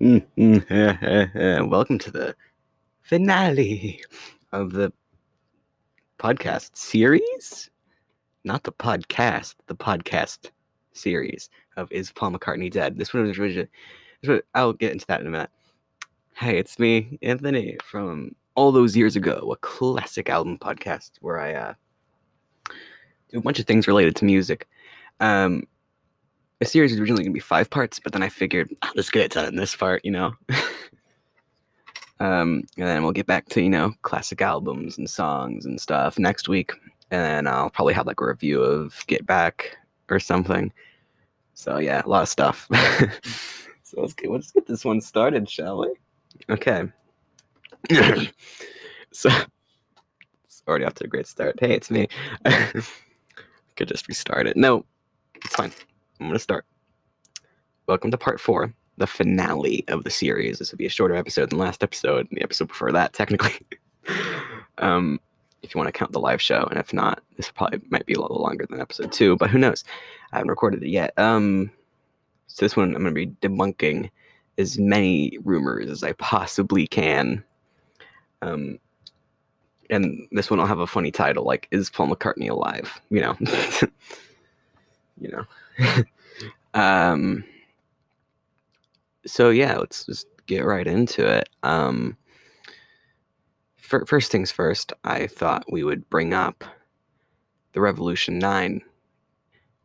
Mm-hmm. Welcome to the finale of the podcast series. Not the podcast, the podcast series of Is Paul McCartney Dead? This one was. I'll get into that in a minute. Hey, it's me, Anthony, from all those years ago, a classic album podcast where I uh, do a bunch of things related to music. Um, the series was originally going to be five parts, but then I figured I'll just get it done in this part, you know. um, and then we'll get back to you know classic albums and songs and stuff next week, and then I'll probably have like a review of Get Back or something. So yeah, a lot of stuff. so let's get let's get this one started, shall we? Okay. so it's already off to a great start. Hey, it's me. Could just restart it. No, it's fine. I'm going to start. Welcome to part four, the finale of the series. This will be a shorter episode than last episode, and the episode before that, technically. um, if you want to count the live show, and if not, this probably might be a little longer than episode two, but who knows? I haven't recorded it yet. Um, so this one I'm going to be debunking as many rumors as I possibly can. Um, and this one will have a funny title like "Is Paul McCartney alive?" You know, you know. um, so yeah, let's just get right into it. Um, for, first things first, I thought we would bring up the Revolution Nine.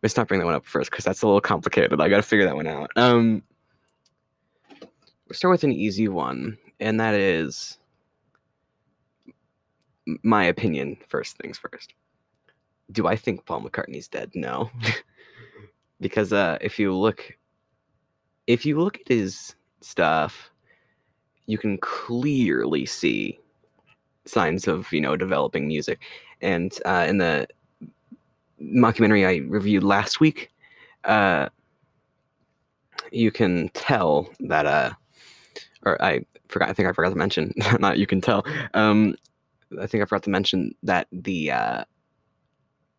Let's not bring that one up first because that's a little complicated. I got to figure that one out. Um, we'll start with an easy one, and that is my opinion. First things first. Do I think Paul McCartney's dead? No. because uh, if you look if you look at his stuff you can clearly see signs of you know developing music. And uh, in the mockumentary i reviewed last week uh, you can tell that uh or i forgot i think i forgot to mention not you can tell um i think i forgot to mention that the uh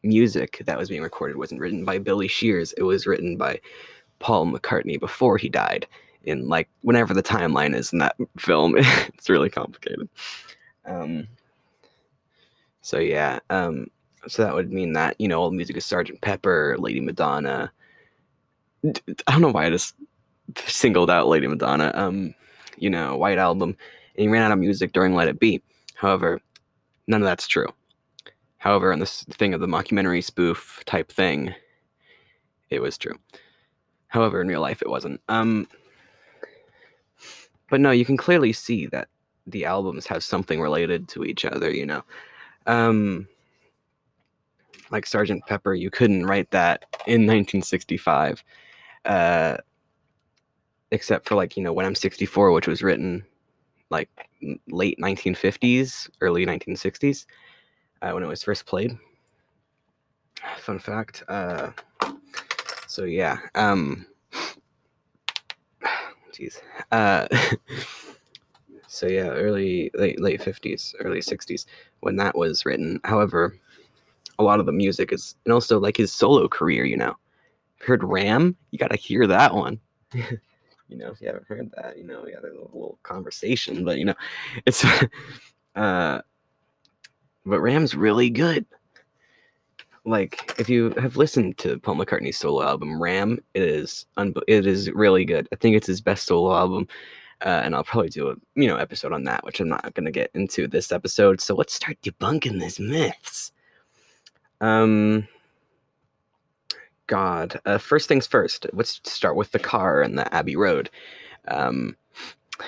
music that was being recorded wasn't written by Billy Shears. It was written by Paul McCartney before he died. In like whenever the timeline is in that film, it's really complicated. Um, so yeah, um, so that would mean that you know all the music is Sergeant Pepper, Lady Madonna. I don't know why I just singled out Lady Madonna. Um, you know, White Album, and he ran out of music during Let It Be. However, none of that's true. However, in this thing of the mockumentary spoof type thing, it was true. However, in real life, it wasn't. Um, but no, you can clearly see that the albums have something related to each other. You know, um, like Sergeant Pepper, you couldn't write that in 1965, uh, except for like you know when I'm 64, which was written like late 1950s, early 1960s uh, when it was first played. Fun fact. Uh, so yeah. Um, jeez. Uh, so yeah, early late late fifties, early sixties when that was written. However, a lot of the music is, and also like his solo career. You know, heard Ram? You gotta hear that one. you know, if you haven't heard that, you know, had a little, little conversation, but you know, it's uh but Ram's really good. Like if you have listened to Paul McCartney's solo album Ram, it is un- it is really good. I think it's his best solo album. Uh, and I'll probably do a you know episode on that, which I'm not going to get into this episode. So let's start debunking these myths. Um, God, uh, first things first. Let's start with the car and the Abbey Road. Um,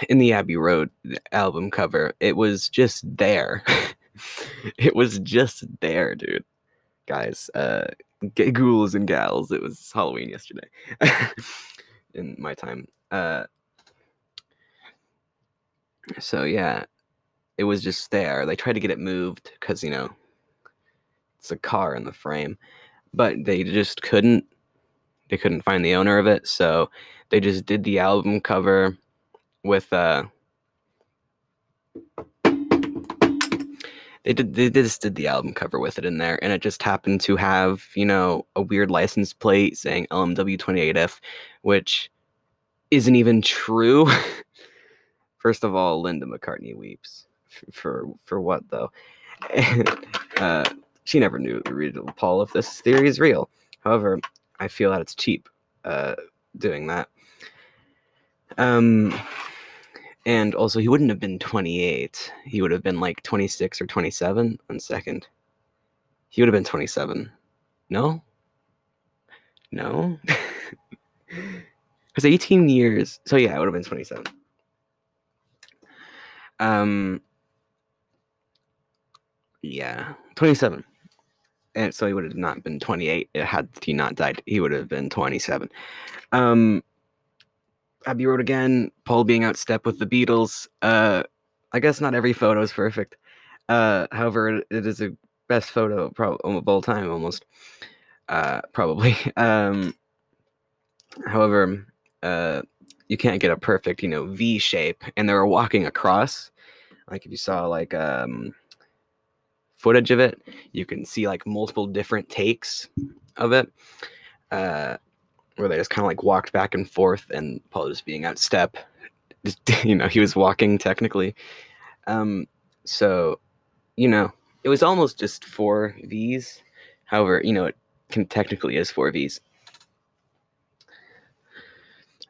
in the Abbey Road album cover, it was just there. it was just there, dude. Guys, uh, g- ghouls and gals. It was Halloween yesterday in my time. Uh, so yeah, it was just there. They tried to get it moved because you know it's a car in the frame, but they just couldn't. They couldn't find the owner of it, so they just did the album cover with uh they did they just did the album cover with it in there and it just happened to have you know a weird license plate saying lmw28f which isn't even true. First of all, Linda McCartney weeps. For for what though? uh, she never knew the original Paul if this theory is real. However, I feel that it's cheap uh, doing that. Um, and also, he wouldn't have been 28. He would have been like 26 or 27. One second. He would have been 27. No? No? Because 18 years. So, yeah, it would have been 27. Um, yeah, 27. And so he would have not been 28. Had he not died, he would have been 27. Um, Abbey Road again, Paul being out step with the Beatles. Uh, I guess not every photo is perfect. Uh, however, it, is a best photo of all time almost. Uh, probably. Um, however, uh, you can't get a perfect, you know, V shape, and they were walking across. Like if you saw like um, footage of it, you can see like multiple different takes of it. Uh, where they just kind of like walked back and forth and Paul just being out step. You know, he was walking technically. Um, so, you know, it was almost just four V's. However, you know, it can technically is four V's.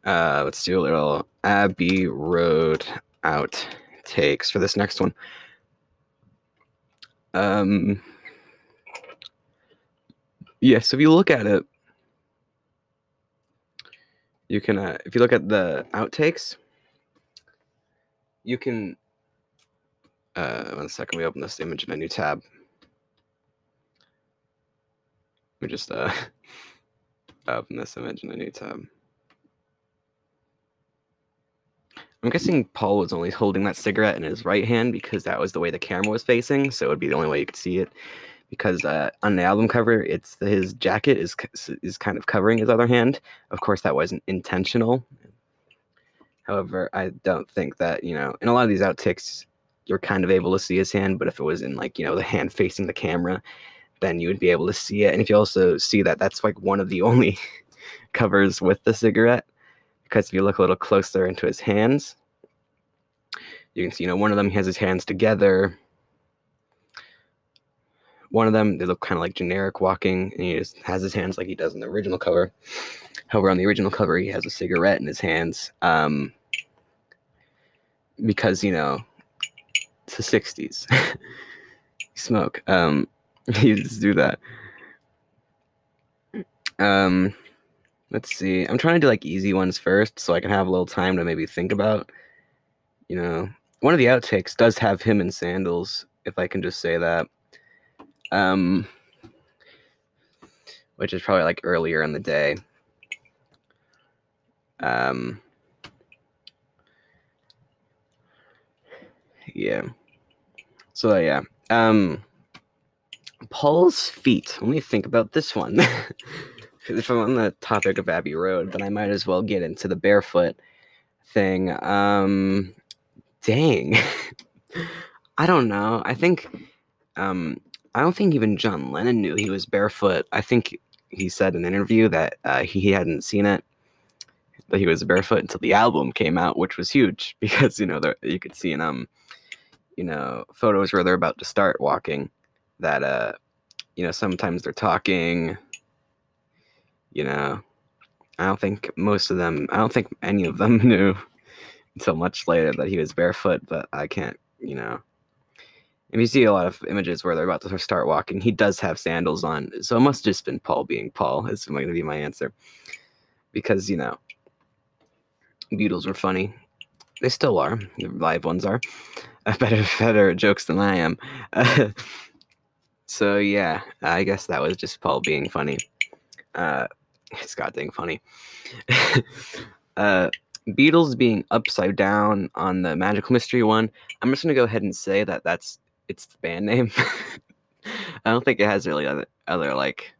Uh, let's do a little Abbey Road out takes for this next one. Um, yeah, so if you look at it, you can uh, if you look at the outtakes you can uh one second we open this image in a new tab. We just uh open this image in a new tab. I'm guessing paul was only holding that cigarette in his right hand because that was the way the camera was facing so it would be the only way you could see it because uh, on the album cover, it's his jacket is is kind of covering his other hand. Of course, that wasn't intentional. However, I don't think that you know in a lot of these outtakes, you're kind of able to see his hand. But if it was in like you know the hand facing the camera, then you would be able to see it. And if you also see that that's like one of the only covers with the cigarette, because if you look a little closer into his hands, you can see you know one of them he has his hands together one of them, they look kind of like generic walking, and he just has his hands like he does in the original cover. However, on the original cover, he has a cigarette in his hands. Um, because, you know, it's the 60s. smoke. Um, you just do that. Um, let's see. I'm trying to do like easy ones first so I can have a little time to maybe think about, you know, one of the outtakes does have him in sandals, if I can just say that um, which is probably like earlier in the day. Um, yeah. So yeah. Um, Paul's feet. Let me think about this one. if I'm on the topic of Abbey Road, then I might as well get into the barefoot thing. Um, dang. I don't know. I think um, I don't think even John Lennon knew he was barefoot. I think he said in an interview that uh, he hadn't seen it, that he was barefoot until the album came out, which was huge because you know there, you could see in um, you know, photos where they're about to start walking, that uh, you know, sometimes they're talking. You know, I don't think most of them. I don't think any of them knew until much later that he was barefoot. But I can't, you know if you see a lot of images where they're about to start walking, he does have sandals on. So it must have just been Paul being Paul, is going to be my answer. Because, you know, Beatles were funny. They still are. The live ones are. Better, better jokes than I am. Uh, so, yeah, I guess that was just Paul being funny. Uh, it's goddamn funny. uh, Beatles being upside down on the Magical Mystery one, I'm just going to go ahead and say that that's it's the band name. I don't think it has really other other like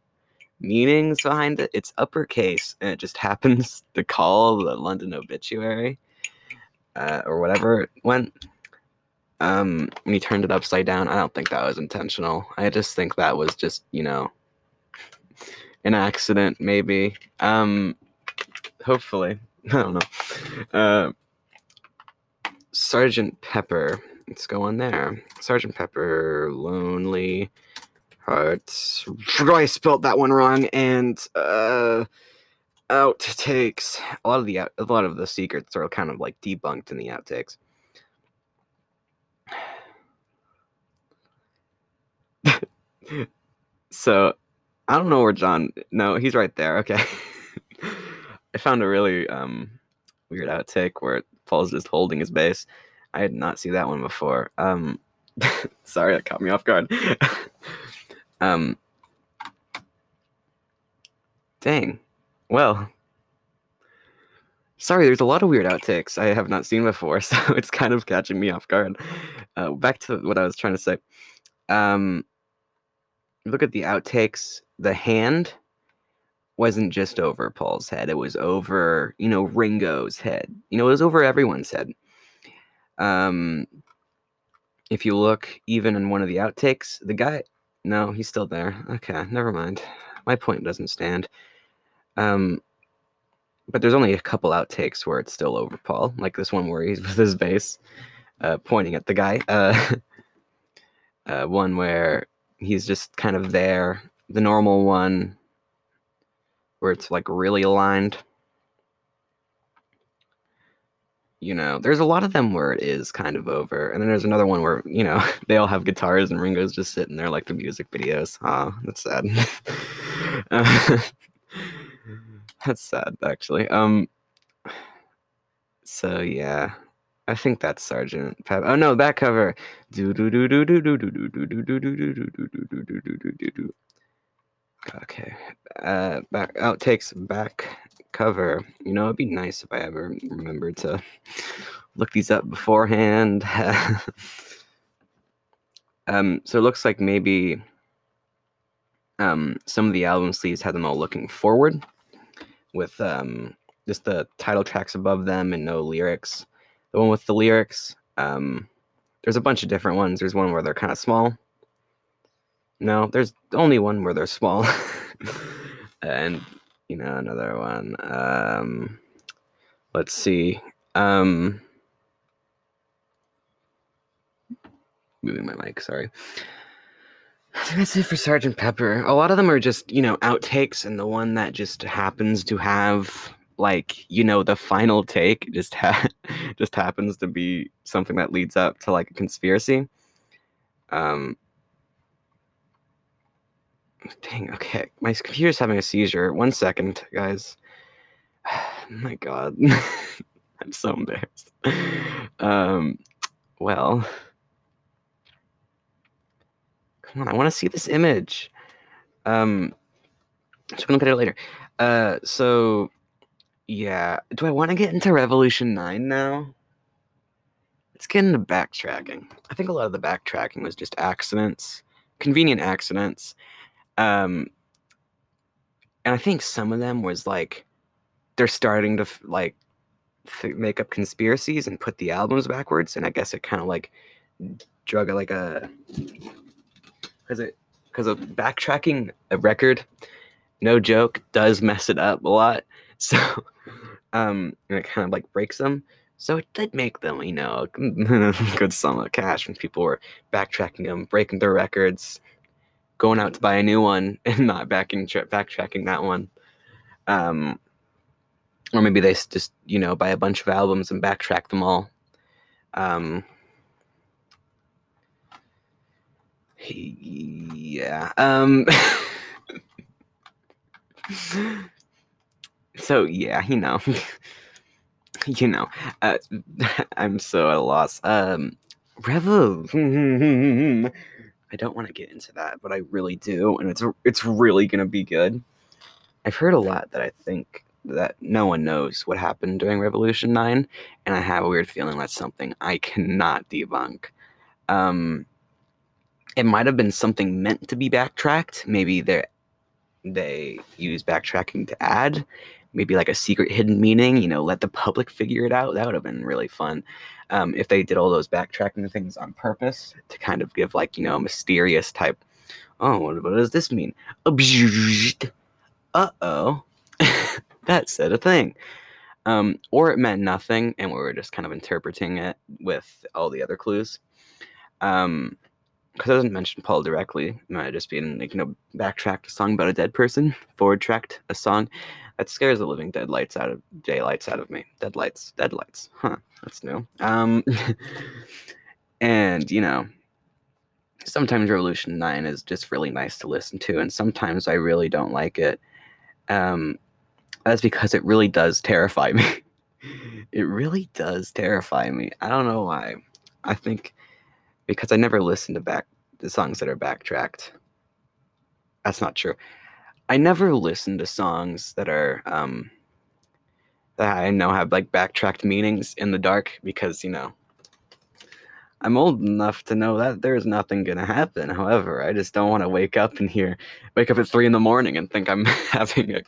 meanings behind it. It's uppercase, and it just happens to call the London Obituary uh, or whatever it went. Um, when he turned it upside down, I don't think that was intentional. I just think that was just you know an accident, maybe. Um, hopefully, I don't know. Uh, Sergeant Pepper. Let's go on there. Sergeant Pepper, Lonely Hearts. I spelled that one wrong. And uh, outtakes. A lot of the a lot of the secrets are kind of like debunked in the outtakes. so I don't know where John. No, he's right there. Okay. I found a really um, weird outtake where Paul's just holding his bass. I did not see that one before. Um, sorry, that caught me off guard. um, dang. Well, sorry. There's a lot of weird outtakes I have not seen before, so it's kind of catching me off guard. Uh, back to what I was trying to say. Um, look at the outtakes. The hand wasn't just over Paul's head. It was over, you know, Ringo's head. You know, it was over everyone's head. Um, if you look even in one of the outtakes, the guy, no, he's still there. Okay, never mind. My point doesn't stand. Um, but there's only a couple outtakes where it's still over Paul, like this one where he's with his bass uh, pointing at the guy. Uh, uh, one where he's just kind of there. The normal one where it's like really aligned. you know, there's a lot of them where it is kind of over. And then there's another one where, you know, they all have guitars and Ringo's just sitting there like the music videos. Ah, that's sad. uh, that's sad, actually. Um, so yeah, I think that's Sergeant Pep. Oh no, that cover. Okay. Uh, back outtakes back cover. You know, it'd be nice if I ever remembered to look these up beforehand. um, so it looks like maybe um, some of the album sleeves had them all looking forward with um, just the title tracks above them and no lyrics. The one with the lyrics, um, there's a bunch of different ones. There's one where they're kind of small. No, there's only one where they're small. and you know another one. Um, let's see. Um, moving my mic. Sorry. I think that's it for Sergeant Pepper. A lot of them are just you know outtakes, and the one that just happens to have like you know the final take just ha- just happens to be something that leads up to like a conspiracy. Um, Dang, okay. My computer's having a seizure. One second, guys. Oh my god. I'm so embarrassed. Um, well. Come on, I want to see this image. Um, so we can look at it later. Uh, so, yeah. Do I want to get into Revolution 9 now? Let's get into backtracking. I think a lot of the backtracking was just accidents, convenient accidents um, and I think some of them was like they're starting to like make up conspiracies and put the albums backwards, and I guess it kind of like drug like a because it because of backtracking a record, no joke, does mess it up a lot. So um, and it kind of like breaks them. So it did make them, you know, a good sum of cash when people were backtracking them, breaking their records, going out to buy a new one and not backing backtracking that one. Um, or maybe they just you know buy a bunch of albums and backtrack them all. Um, yeah. Um, so yeah, you know, you know, uh, I'm so at a loss. Um, Revo. I don't want to get into that, but I really do, and it's it's really gonna be good. I've heard a lot that I think that no one knows what happened during Revolution Nine, and I have a weird feeling that's something I cannot debunk. Um, it might have been something meant to be backtracked. Maybe they they use backtracking to add maybe like a secret hidden meaning. You know, let the public figure it out. That would have been really fun um, if they did all those backtracking things on purpose to kind of give like you know a mysterious type oh what, what does this mean uh-oh that said a thing Um, or it meant nothing, and we were just kind of interpreting it with all the other clues. Um, because it doesn't mention Paul directly. It might have just been like you know backtracked a song about a dead person, forward tracked a song that scares the living dead lights out of daylights out of me. dead Deadlights, deadlights, huh? That's new. Um, and you know, sometimes Revolution Nine is just really nice to listen to, and sometimes I really don't like it. Um, that's because it really does terrify me. it really does terrify me. I don't know why. I think because I never listen to back the songs that are backtracked. That's not true. I never listen to songs that are um that I know have like backtracked meanings in the dark because you know I'm old enough to know that there's nothing gonna happen. However, I just don't want to wake up and hear wake up at three in the morning and think I'm having a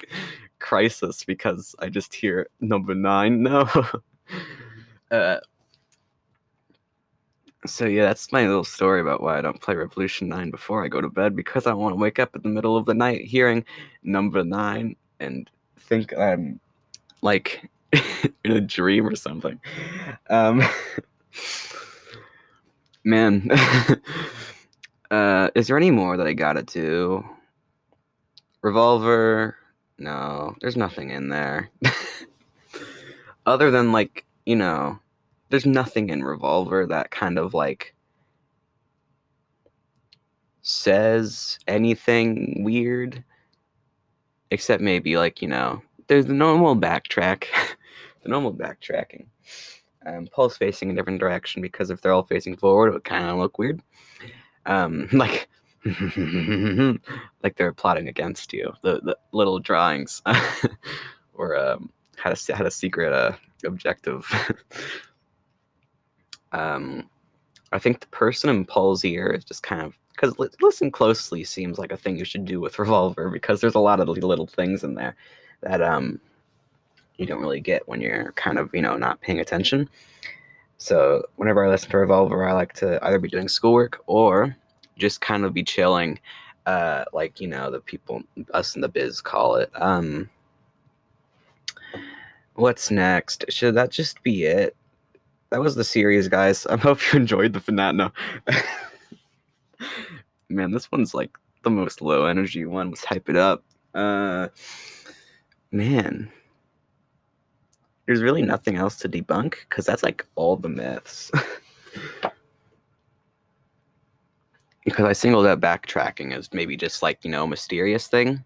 crisis because I just hear number nine. No. uh, so yeah, that's my little story about why I don't play Revolution 9 before I go to bed because I want to wake up in the middle of the night hearing number 9 and think I'm like in a dream or something. Um man, uh is there any more that I got to do? Revolver? No, there's nothing in there. Other than like, you know, there's nothing in Revolver that kind of like says anything weird, except maybe like you know, there's the normal backtrack, the normal backtracking. Um, Paul's facing a different direction because if they're all facing forward, it would kind of look weird. Um, like, like they're plotting against you. The the little drawings, or um, had a had a secret uh, objective. Um, I think the person in Paul's ear is just kind of because listen closely seems like a thing you should do with Revolver because there's a lot of little things in there that um you don't really get when you're kind of you know not paying attention. So whenever I listen to Revolver, I like to either be doing schoolwork or just kind of be chilling, uh, like you know the people us in the biz call it. Um, what's next? Should that just be it? That was the series, guys. I hope you enjoyed the Fanatno. Man, this one's like the most low energy one. Let's hype it up. Uh, man, there's really nothing else to debunk because that's like all the myths. because I singled out backtracking as maybe just like you know mysterious thing.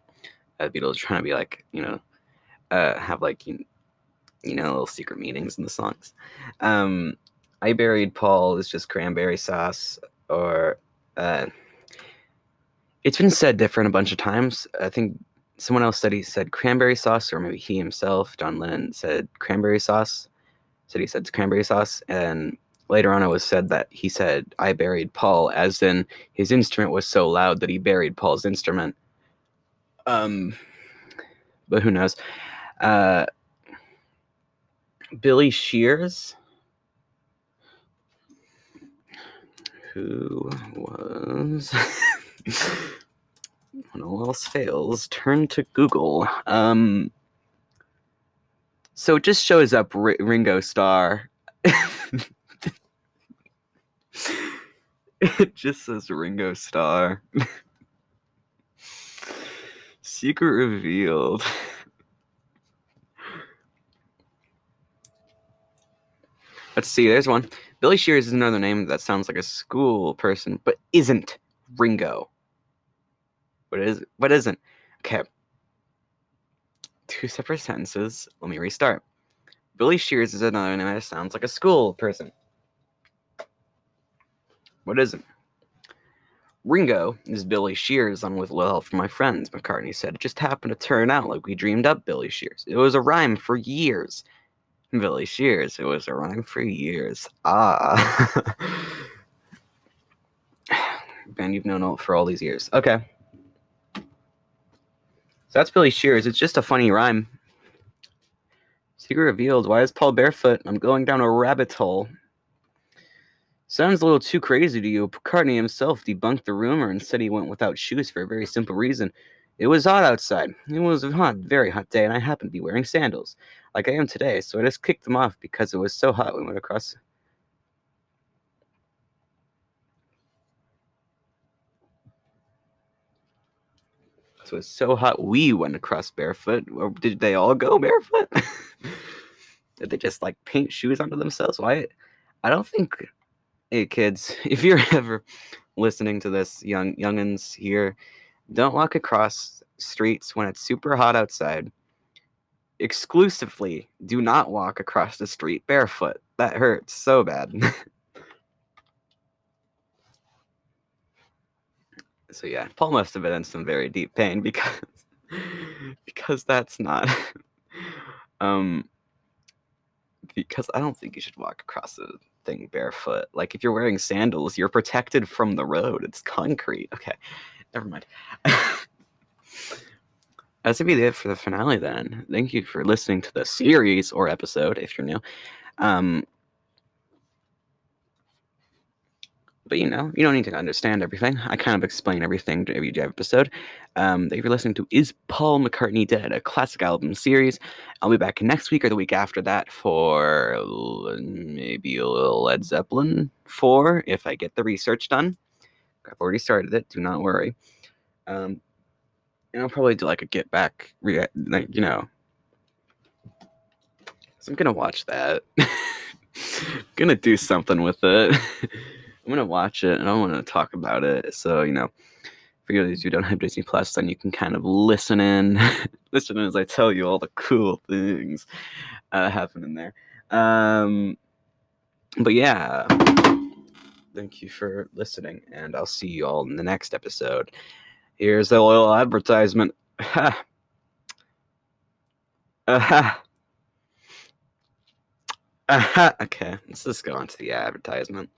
Uh, Beatles trying to be like you know, uh, have like you you know, little secret meanings in the songs. Um, I buried Paul is just cranberry sauce, or uh, it's been said different a bunch of times. I think someone else said he said cranberry sauce, or maybe he himself, John Lennon, said cranberry sauce. Said he said it's cranberry sauce, and later on it was said that he said I buried Paul, as in his instrument was so loud that he buried Paul's instrument. Um, but who knows? Uh, Billy Shears, who was, when all else fails, turn to Google. Um, so it just shows up R- Ringo Starr. it just says Ringo Starr. Secret revealed. Let's see, there's one. Billy Shears is another name that sounds like a school person, but isn't Ringo. What is what isn't? Okay. Two separate sentences. Let me restart. Billy Shears is another name that sounds like a school person. What isn't? Ringo is Billy Shears on With Little Help from My Friends, McCartney said. It just happened to turn out like we dreamed up Billy Shears. It was a rhyme for years. Billy Shears. It was a rhyme for years. Ah. Man, you've known for all these years. Okay. So that's Billy Shears. It's just a funny rhyme. Secret revealed. Why is Paul barefoot? I'm going down a rabbit hole. Sounds a little too crazy to you. McCartney himself debunked the rumor and said he went without shoes for a very simple reason. It was hot outside. It was a hot, very hot day, and I happened to be wearing sandals, like I am today. So I just kicked them off because it was so hot. We went across. So it's so hot. We went across barefoot. Or did they all go barefoot? did they just like paint shoes onto themselves? Why? I don't think. Hey kids, if you're ever listening to this, young youngins here, don't walk across streets when it's super hot outside. Exclusively, do not walk across the street barefoot. That hurts so bad. so yeah, Paul must have been in some very deep pain because because that's not um because I don't think you should walk across the thing barefoot. Like if you're wearing sandals, you're protected from the road. It's concrete. Okay. Never mind. That's gonna be it for the finale then. Thank you for listening to the series or episode if you're new. Um, but you know, you don't need to understand everything. I kind of explain everything every episode. Um, that you're listening to is Paul McCartney Dead, a classic album series. I'll be back next week or the week after that for maybe a little Led Zeppelin 4 if I get the research done. I've already started it, do not worry. Um, and I'll probably do like a get back, re- like, you know. So I'm gonna watch that. gonna do something with it. I'm gonna watch it and I want to talk about it. So you know, for those who don't have Disney Plus, then you can kind of listen in, listen in as I tell you all the cool things uh, happening there. Um, but yeah, thank you for listening, and I'll see you all in the next episode. Here's a little advertisement. Ha. Aha. Aha. Okay, let's just go on to the advertisement.